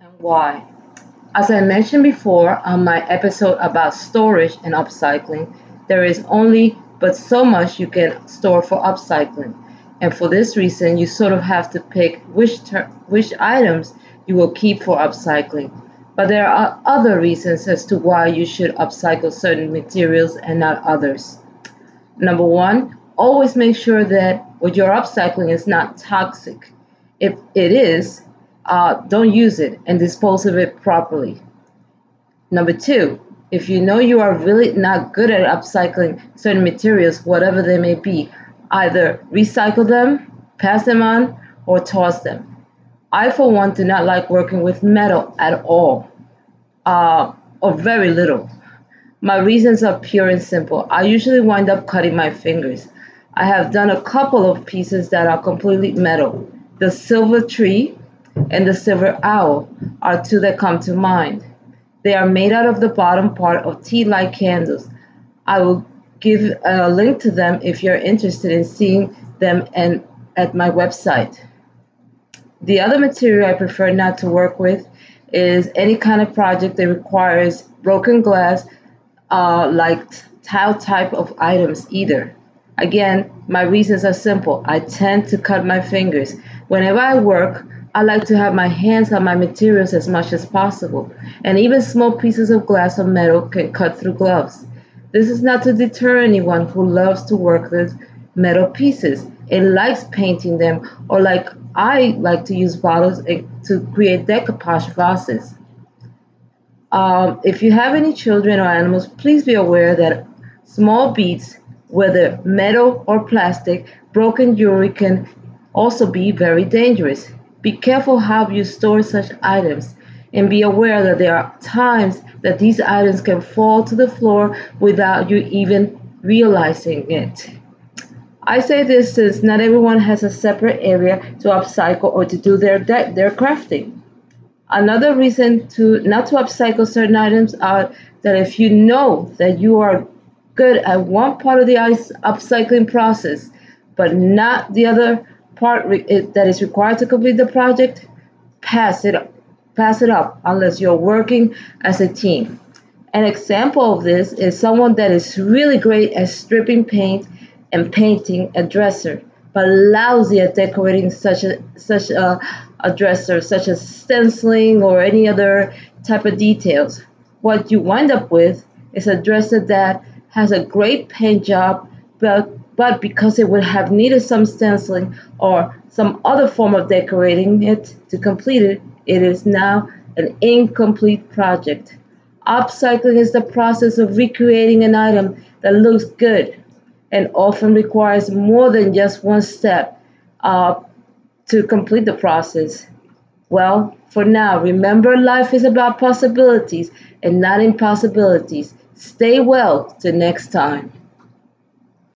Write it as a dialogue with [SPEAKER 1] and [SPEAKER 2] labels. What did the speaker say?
[SPEAKER 1] And why. As I mentioned before on my episode about storage and upcycling, there is only but so much you can store for upcycling. And for this reason, you sort of have to pick which ter- which items you will keep for upcycling. But there are other reasons as to why you should upcycle certain materials and not others. Number one, always make sure that what you're upcycling is not toxic. If it is, uh, don't use it and dispose of it properly. Number two, if you know you are really not good at upcycling certain materials, whatever they may be, either recycle them, pass them on, or toss them. I, for one, do not like working with metal at all, uh, or very little. My reasons are pure and simple. I usually wind up cutting my fingers. I have done a couple of pieces that are completely metal. The silver tree and the silver owl are two that come to mind. They are made out of the bottom part of tea light candles. I will give a link to them if you're interested in seeing them and at my website. The other material I prefer not to work with is any kind of project that requires broken glass, uh, like tile type of items either. Again, my reasons are simple. I tend to cut my fingers. Whenever I work, I like to have my hands on my materials as much as possible, and even small pieces of glass or metal can cut through gloves. This is not to deter anyone who loves to work with metal pieces and likes painting them, or like I like to use bottles to create decoupage vases. Um, if you have any children or animals, please be aware that small beads, whether metal or plastic, broken jewelry can also be very dangerous. Be careful how you store such items and be aware that there are times that these items can fall to the floor without you even realizing it. I say this since not everyone has a separate area to upcycle or to do their their crafting. Another reason to not to upcycle certain items are that if you know that you are good at one part of the upcycling process, but not the other part that is required to complete the project, pass it pass it up unless you're working as a team. An example of this is someone that is really great at stripping paint and painting a dresser, but lousy at decorating such a such a, a dresser, such as stenciling or any other type of details. What you wind up with is a dresser that has a great paint job, but but because it would have needed some stenciling or some other form of decorating it to complete it, it is now an incomplete project. Upcycling is the process of recreating an item that looks good and often requires more than just one step uh, to complete the process. Well, for now, remember life is about possibilities and not impossibilities. Stay well till next time.